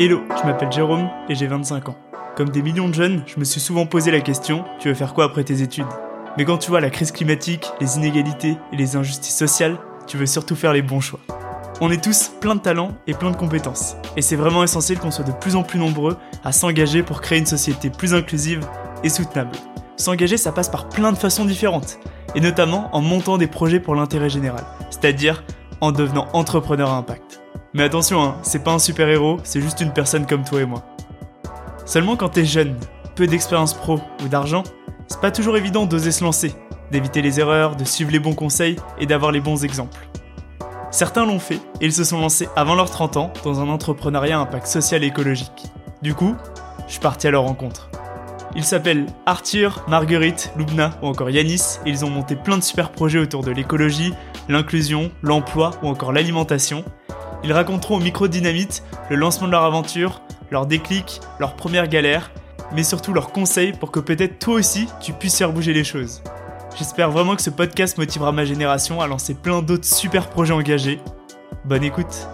Hello, je m'appelle Jérôme et j'ai 25 ans. Comme des millions de jeunes, je me suis souvent posé la question tu veux faire quoi après tes études? Mais quand tu vois la crise climatique, les inégalités et les injustices sociales, tu veux surtout faire les bons choix. On est tous plein de talents et plein de compétences, et c'est vraiment essentiel qu'on soit de plus en plus nombreux à s'engager pour créer une société plus inclusive et soutenable. S'engager, ça passe par plein de façons différentes, et notamment en montant des projets pour l'intérêt général, c'est-à-dire en devenant entrepreneur à impact. Mais attention, hein, c'est pas un super-héros, c'est juste une personne comme toi et moi. Seulement quand t'es jeune, peu d'expérience pro ou d'argent, c'est pas toujours évident d'oser se lancer, d'éviter les erreurs, de suivre les bons conseils et d'avoir les bons exemples. Certains l'ont fait et ils se sont lancés avant leurs 30 ans dans un entrepreneuriat à impact social et écologique. Du coup, je suis parti à leur rencontre. Ils s'appellent Arthur, Marguerite, Lubna ou encore Yanis et ils ont monté plein de super projets autour de l'écologie, l'inclusion, l'emploi ou encore l'alimentation ils raconteront au micro Dynamite le lancement de leur aventure, leur déclic, leur première galère, mais surtout leurs conseils pour que peut-être toi aussi tu puisses faire bouger les choses. J'espère vraiment que ce podcast motivera ma génération à lancer plein d'autres super projets engagés. Bonne écoute!